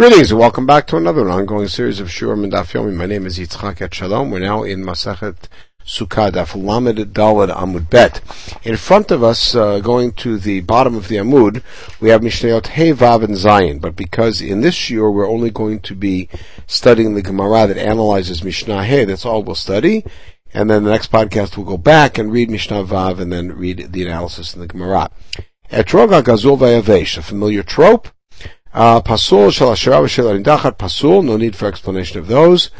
Greetings and welcome back to another ongoing series of Shurim and Daf. My name is Yitzchak Etshalom. We're now in Masachet Sukkah Daf Lamed Dalad Amud Bet. In front of us, uh, going to the bottom of the Amud, we have Mishnayot Hey Vav and Zayin. But because in this year we're only going to be studying the Gemara that analyzes Mishnah Hey, that's all we'll study. And then the next podcast we'll go back and read Mishnah Vav and then read the analysis in the Gemara. Etrog HaGazul Vayavesh, a familiar trope pasul shel ashera v'shel arindachat pasul. No need for explanation of those.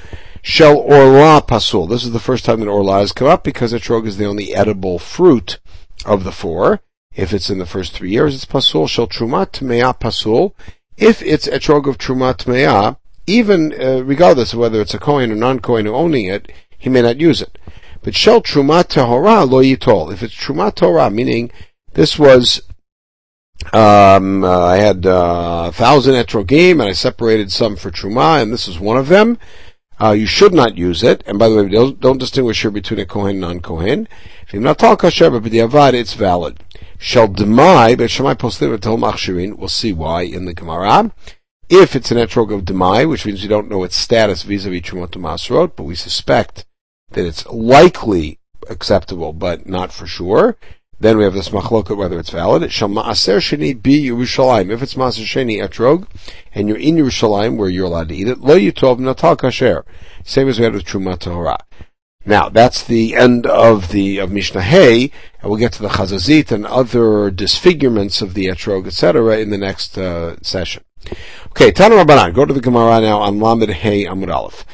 Shel orla pasul. This is the first time that orla has come up because etrog is the only edible fruit of the four. If it's in the first three years, it's pasul. Shel trumat tmeya pasul. If it's etrog of trumat tmeya, even uh, regardless of whether it's a kohen or non-kohen owning it, he may not use it. But shel trumat tehora lo yitol. If it's trumat tehora, meaning this was um, uh, I had uh, a thousand etrogim, and I separated some for truma, and this is one of them. Uh, you should not use it. And by the way, don't, don't distinguish here between a kohen and non-kohen. If you're not talking kasher, but b'diavad, it's valid. Shall demai, but shemai poslim until machshirin. We'll see why in the Gemara. If it's an etrog of demai, which means you don't know its status vis-a-vis trumot masrot, but we suspect that it's likely acceptable, but not for sure. Then we have this machloket whether it's valid. It Shall ma'aser sheni be Yerushalayim. If it's ma'aser sheni etrog, and you're in Yerushalayim where you're allowed to eat it, lo yitov natal kasher. Same as we had with Truma Torah. Now, that's the end of the, of Mishnah Hay, and we'll get to the Chazazit and other disfigurements of the etrog, etc., in the next, uh, session. Okay, Tana Rabbanan. Go to the Gemara now on Lamed Hay Amud Aleph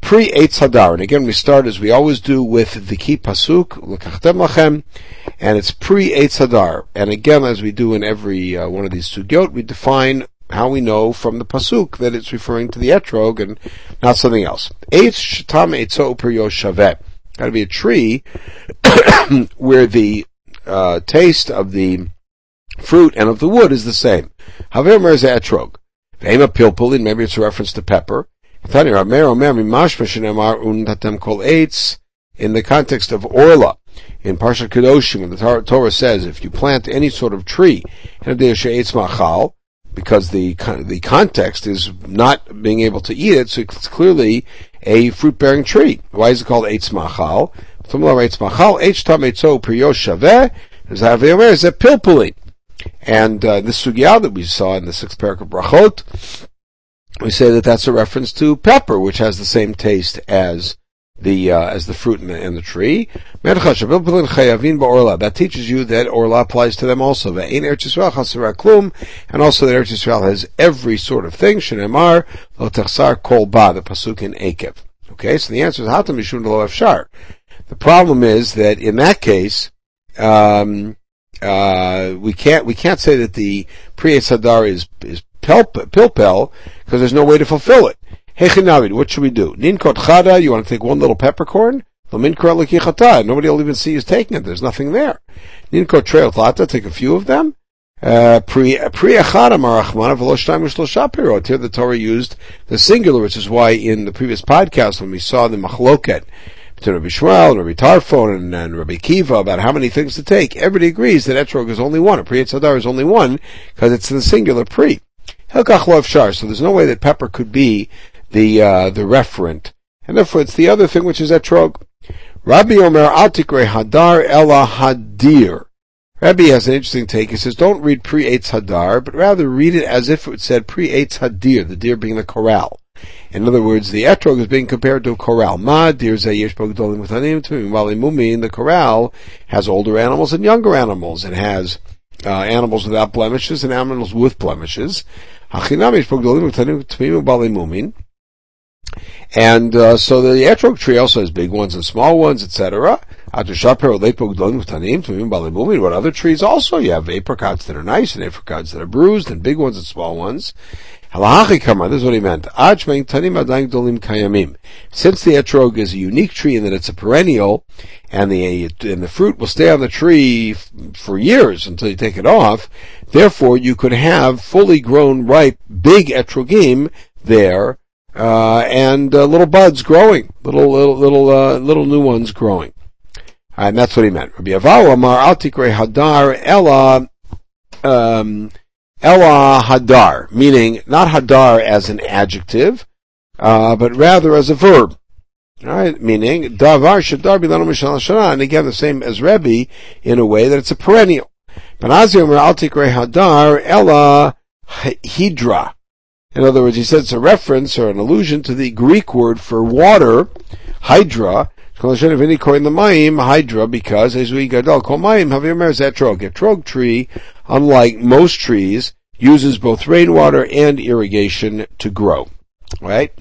pre Eitz Hadar. And again, we start as we always do with the key pasuk, L'kachtem lachem, and it's pre Eitz Hadar. And again, as we do in every uh, one of these sugyot, we define how we know from the pasuk that it's referring to the etrog and not something else. Eitz shatam eitzo per yoshaveh. Got to be a tree where the uh, taste of the fruit and of the wood is the same. However, is etrog. Vema pilpulin, maybe it's a reference to pepper. In the context of Orla, in Parshat Kedoshim, when the Torah says, if you plant any sort of tree, because the the context is not being able to eat it, so it's clearly a fruit bearing tree. Why is it called Eitz Machal? And uh, this sugya that we saw in the sixth parak of Brachot, we say that that's a reference to pepper, which has the same taste as the uh, as the fruit in the, in the tree. That teaches you that orla applies to them also. And also that Eretz Yisrael has every sort of thing. Shenemar lo kol ba the pasuk in Akev. Okay, so the answer is hatam mishum lo efshar. The problem is that in that case, um, uh, we can't we can't say that the pre Sadar is is pilpel because there's no way to fulfill it. Hechinavid, what should we do? Ninkot chada, you want to take one little peppercorn? Nobody will even see you taking it. There's nothing there. Ninkot trail tlata, take a few of them. Uh, pre achada marachmana v'lo shtayim Here the Torah used the singular, which is why in the previous podcast when we saw the machloket between Rabbi Yishmael and Rabbi Tarfon and, and Rabbi Kiva about how many things to take, everybody agrees that etrog is only one. A pri is only one because it's in the singular pre. Hilkach lo shar. So there's no way that pepper could be the uh, the referent, and therefore it's the other thing which is etrog. Rabbi Omer Atikre Hadar Ella Hadir. Rabbi has an interesting take. He says, don't read pre Eitz Hadar, but rather read it as if it said pre Eitz Hadir, the deer being the corral. In other words, the etrog is being compared to a corral. Ma deer zayesh bogdolim v'tanim mumin. The corral has older animals and younger animals. It has uh, animals without blemishes and animals with blemishes. And uh, so the etrog tree also has big ones and small ones, etc. What other trees also? You have apricots that are nice and apricots that are bruised and big ones and small ones. This is what he meant. Since the etrog is a unique tree in that it's a perennial, and the and the fruit will stay on the tree for years until you take it off, therefore you could have fully grown, ripe, big etrogim there, and uh, little buds growing, little little little uh, little new ones growing. And that's what he meant. Rabbi Avahu Amar Altikre Hadar Ella um, Ella hadar, meaning not hadar as an adjective, uh, but rather as a verb. Alright, meaning, davar shadar bilanu mishal and again the same as Rebbe, in a way that it's a perennial. But Azir al tikre hadar, ella hydra. In other words, he said it's a reference or an allusion to the Greek word for water, hydra, hydra, because as we gadol kol mayim havimer zetrog. Etrog tree, unlike most trees, uses both rainwater and irrigation to grow. Right?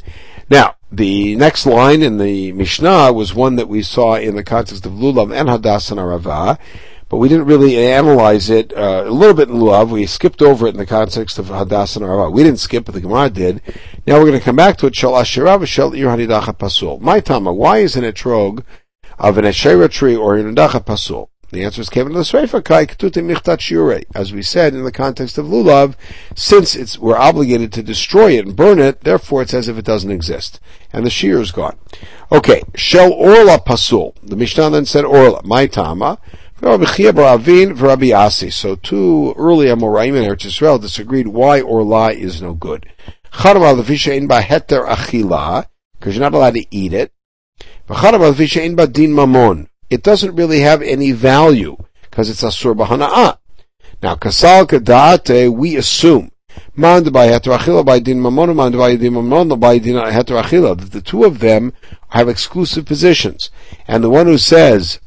Now, the next line in the Mishnah was one that we saw in the context of Lulav and Hadass and Arava, but we didn't really analyze it uh, a little bit in Lulav. We skipped over it in the context of Hadass and Arava. We didn't skip, but the Gemara did. Now we're going to come back to it. Shal Ashirav Shal Ir Hanidacha Pasul. My Tama, why is an etrog of an Asherah tree or an Hanidacha Pasul? The answer is Kevin L'Sreifa Kai Ketute Michtat. As we said in the context of Lulav, since it's, we're obligated to destroy it and burn it, therefore it's as if it doesn't exist. And the shear is gone. Okay, Shel Orla Pasul. The Mishnah then said Orla. My Tama. So two early Amoraim in Eretz Yisrael disagreed why or Orla is no good. Because you're not allowed to eat it. It doesn't really have any value because it's asur b'hana'ah. Now, kasal kadate, we assume mand by heterachila by din mamon, mand by din mamon by din heterachila. That the two of them have exclusive positions, and the one who says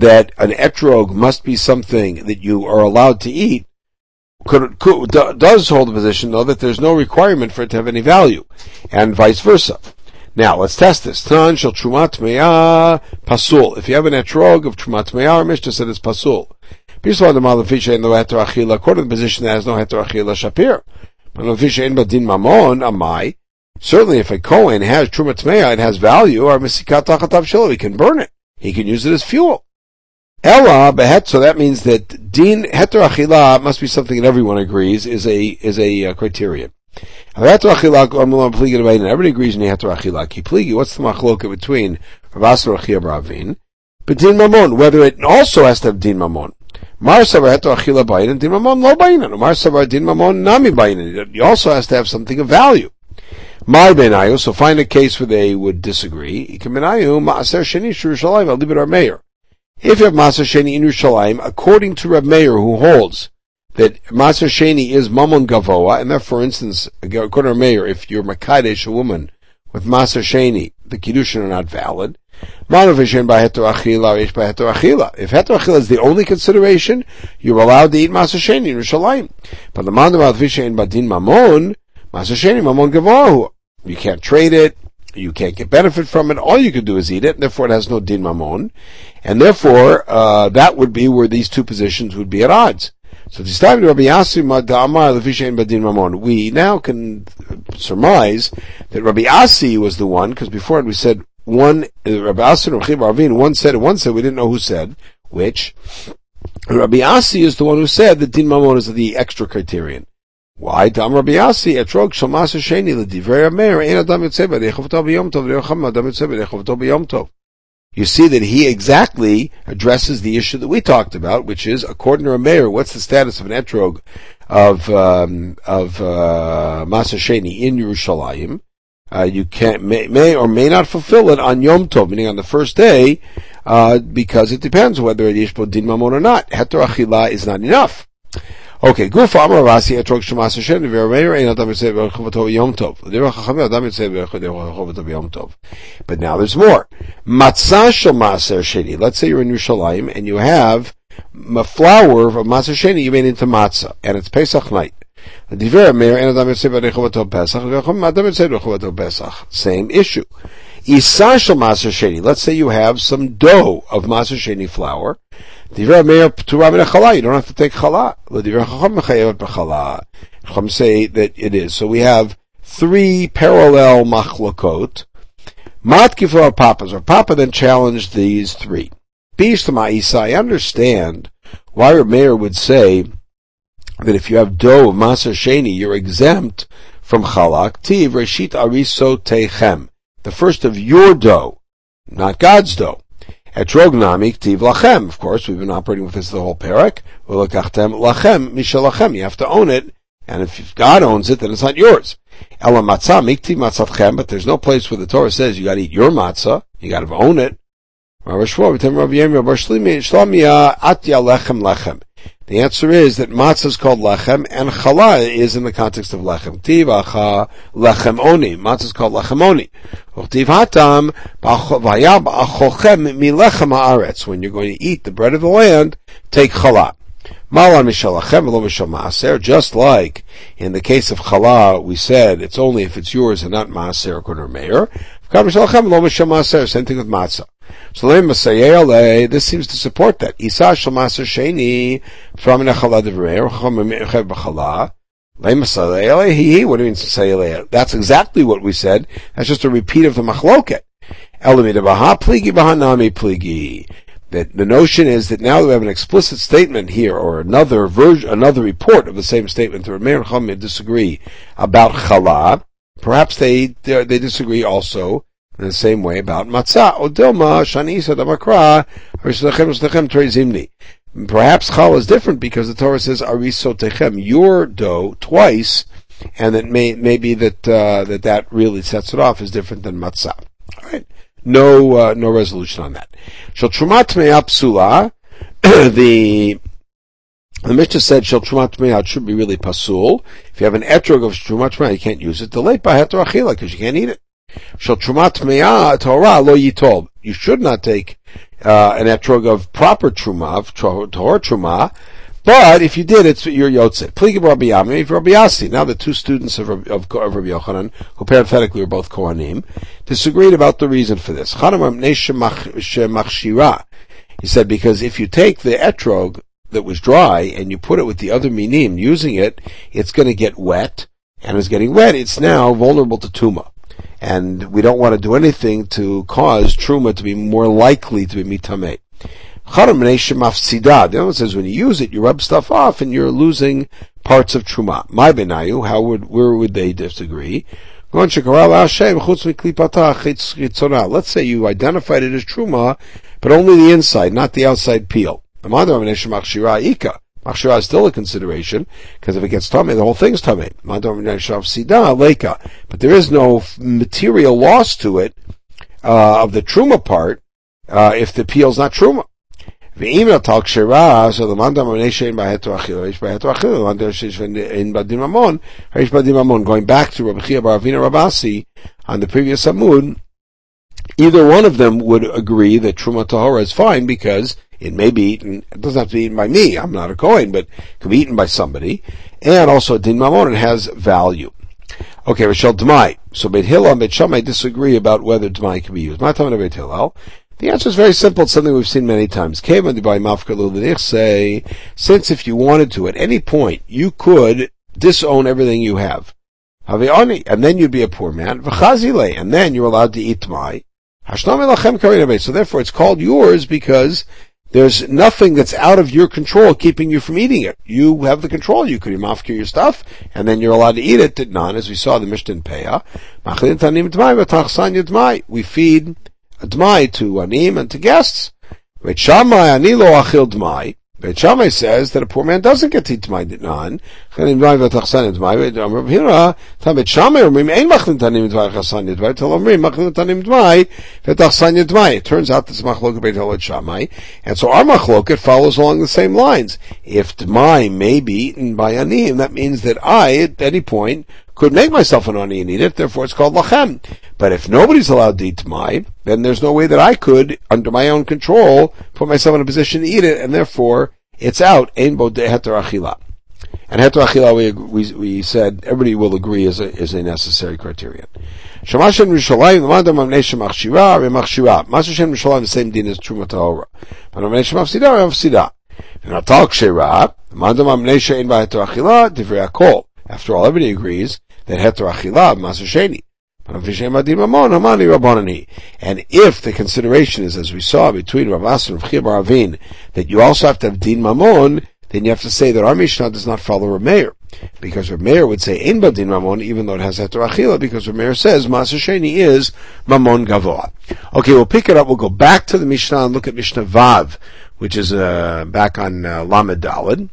that an etrog must be something that you are allowed to eat could, could, does hold the position though that there's no requirement for it to have any value, and vice versa. Now, let's test this. Tan shel trumat me'ah pasul. If you have an etrog of trumat me'ah, Mishnah said it's pasul. According to the Malafisha in the hetrachila cording position that has no heter achila shapir. Malafiche in badin mamon amai. Certainly if a Kohen has trumat me'ah, it has value, or mesikat tachatav shelo, he can burn it. He can use it as fuel. Ella behet, so that means that din heter achila must be something that everyone agrees is a, is a uh, criterion. Everybody agrees in Heter Achila Kipligi. What's the machloka between Ravasar Achia Bravin? But Din Mamon, whether it also has to have Din Mamon. Mar Savar Heter Achila Bayin, Din Mamon Lo Bayin. Mar Savar Din Mamon Nami Bayin. It also has to have something of value. My benayu, so find a case where they would disagree. Ikaminayu Maaser Sheni it our mayor. If you have Maaser Sheni in Yerushalayim, according to Reb Meir, who holds that Maser Sheni is Mamon Gavoa, and that, for instance, according to Meir, if you're Makadesh, a woman, with Maser Sheni, the Kiddushin are not valid. If Heter Achila is the only consideration, you're allowed to eat Maser Sheni in Rishalayim. But the Mandav Vishen Badin Mamon, Maser Sheni Mamon Gavoa. You can't trade it, you can't get benefit from it, all you can do is eat it, and therefore it has no Din Mamon. And therefore, uh, that would be where these two positions would be at odds. So Distavin Rabi Asi Ma Damar the Fishimba Din Ramon, we now can surmise that Rabbi Asi was the one, because before we said one, uh, Rabbi Asi and Rabbi one said and one said, we didn't know who said, which. Rabbi Asi is the one who said that Din Mamon is the extra criterion. Why? Dam Rabbi Asi, etrog shamas sheni l'divrei Ameir, ein adam yotzei b'dechov tov b'yom tov, v'yocham adam yotzei b'dechov tov b'yom tov you see that he exactly addresses the issue that we talked about, which is, according to a mayor, what's the status of an etrog of um, of uh, Masasheni in Yerushalayim? Uh, you can may, may, or may not fulfill it on Yom Tov, meaning on the first day, uh, because it depends whether it is din mamon or not. Heter achila is not enough. Okay, guf amar rasi etrog shemas v'chovato yom tov. Chachamim adam yom tov. But now there's more. Matzah shel maser sheni. Let's say you're in Yerushalayim and you have a flour of maser sheni you made into matzah, and it's Pesach night. V'chovato Pesach adam Pesach. Same issue. Isa shel maser sheni. Let's say you have some dough of maser sheni flour, you don't have to take chala. Chacham say that it is. So we have three parallel machlokot. Matkif or papas, or papa then challenged these three. Bishtama Isa, I understand why your mayor would say that if you have dough of Maser Sheni, you're exempt from chalak. Tiv Reshit Ariso Techem. The first of your dough, not God's dough. Etrog nami ktiv lachem. Of course, we've been operating with this the whole parak. Ulakachtem lachem mishalachem. You have to own it, and if God owns it, then it's not yours. Ela matzah miktiv matzatchem. But there's no place where the Torah says you got to eat your matzah. You got to own it. The answer is that matzah is called lechem, and challah is in the context of lechem. Tivacha lechem oni. Matzah is called lechem oni. hatam milechem haaretz. When you're going to eat the bread of the land, take challah. Malan mishalachem v'lo mishal maaser. Just like in the case of challah, we said it's only if it's yours and not maaser to Meir. Same thing with matzah. So this seems to support that. Isa shalmaser sheni from nechala devreir. What do you mean say That's exactly what we said. That's just a repeat of the machloket. That the notion is that now we have an explicit statement here, or another version, another report of the same statement. The Rameir and Chachamim disagree about chala. Perhaps they they disagree also in the same way about matzah. Odilma shanisa damakra. Perhaps chal is different because the Torah says arisotechem your dough twice, and that may maybe that uh, that that really sets it off is different than matzah. All right, no uh, no resolution on that. Shal trumat psula. The the Mishnah said shel trumat it should be really pasul. If you have an etrog of trumat you can't use it. Delayed by heter because you can't eat it. Shel trumat Torah lo yitol. You should not take uh, an etrog of proper truma, of Torah truma, but if you did, it's your yotzet. Pligib Rabbi Yami, Rabbi Yasi. Now the two students of, of, of Rabbi Yochanan, who parenthetically were both Kohanim, disagreed about the reason for this. He said, because if you take the etrog that was dry and you put it with the other minim using it, it's going to get wet, and it's getting wet, it's now vulnerable to tuma and we don't want to do anything to cause truma to be more likely to be mitame. Charam mitameh. The other one says when you use it, you rub stuff off and you're losing parts of truma. My benayu, how would where would they disagree? Let's say you identified it as truma, but only the inside, not the outside peel. Machshira is still a consideration, because if it gets tummy, the whole thing's tummy. But there is no material loss to it, uh, of the truma part, uh, if the peel's not truma. ואם אתה כשרה, so למאן דמוני שאין בהתו אכילה, יש בהתו אכילה, למאן דמוני שאין בדין ממון, יש בדין ממון. Going back to Rabbi Chia Bar Avina Rabasi, on the previous Amud, either one of them would agree that Truma Tahora is fine because it may be eaten, it doesn't have to be eaten by me, I'm not a Kohen, but it can be eaten by somebody. And also, Din Mamon, has value. Okay, Rachel Dmai. So Beit Hillel and Beit Shammai disagree about whether Dmai can be used. My time Beit Hillel. The answer is very simple. It's something we've seen many times. Say, since if you wanted to, at any point, you could disown everything you have. And then you'd be a poor man. And then you're allowed to eat Dmai. So therefore it's called yours because there's nothing that's out of your control keeping you from eating it. You have the control. You can mafkir your stuff, and then you're allowed to eat it. Did none, as we saw the Mishnah in Peah. We feed dmai to anim and to guests. Beit Shammai says that a poor man doesn't get titmai dinan. Chanim It turns out this machloket Beit And so our machloket follows along the same lines. If dmai may be eaten by anim, that means that I, at any point, could make myself an ani and eat it, therefore it's called lachem. But if nobody's allowed to eat tamai, then there's no way that I could, under my own control, put myself in a position to eat it, and therefore it's out. Ein bo achila. And heter achila, we, we, we said, everybody will agree is a, is a necessary criterion. Shemashem Rishalayim, the mandam of Neshem Achshira, Remachshira. Masashem Rishalayim, the same din as Truma Tahora. Afsida, Afsida. And mandam of Achila, Divrei Akol. After all, everybody agrees that heter achila masasheni. And if the consideration is, as we saw between Rav Asr and Rav Avin, that you also have to have din mamon, then you have to say that our Mishnah does not follow Rameir. Because Rameir would say in Badin Mamon, even though it has Heter Achila, because Rameir says Maser Sheni is Mamon Gavoa. Okay, we'll pick it up, we'll go back to the Mishnah and look at Mishnah Vav, which is uh, back on uh, Lamed Dalad.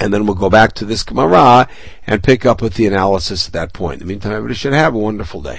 And then we'll go back to this Gemara and pick up with the analysis at that point. In the meantime, everybody should have a wonderful day.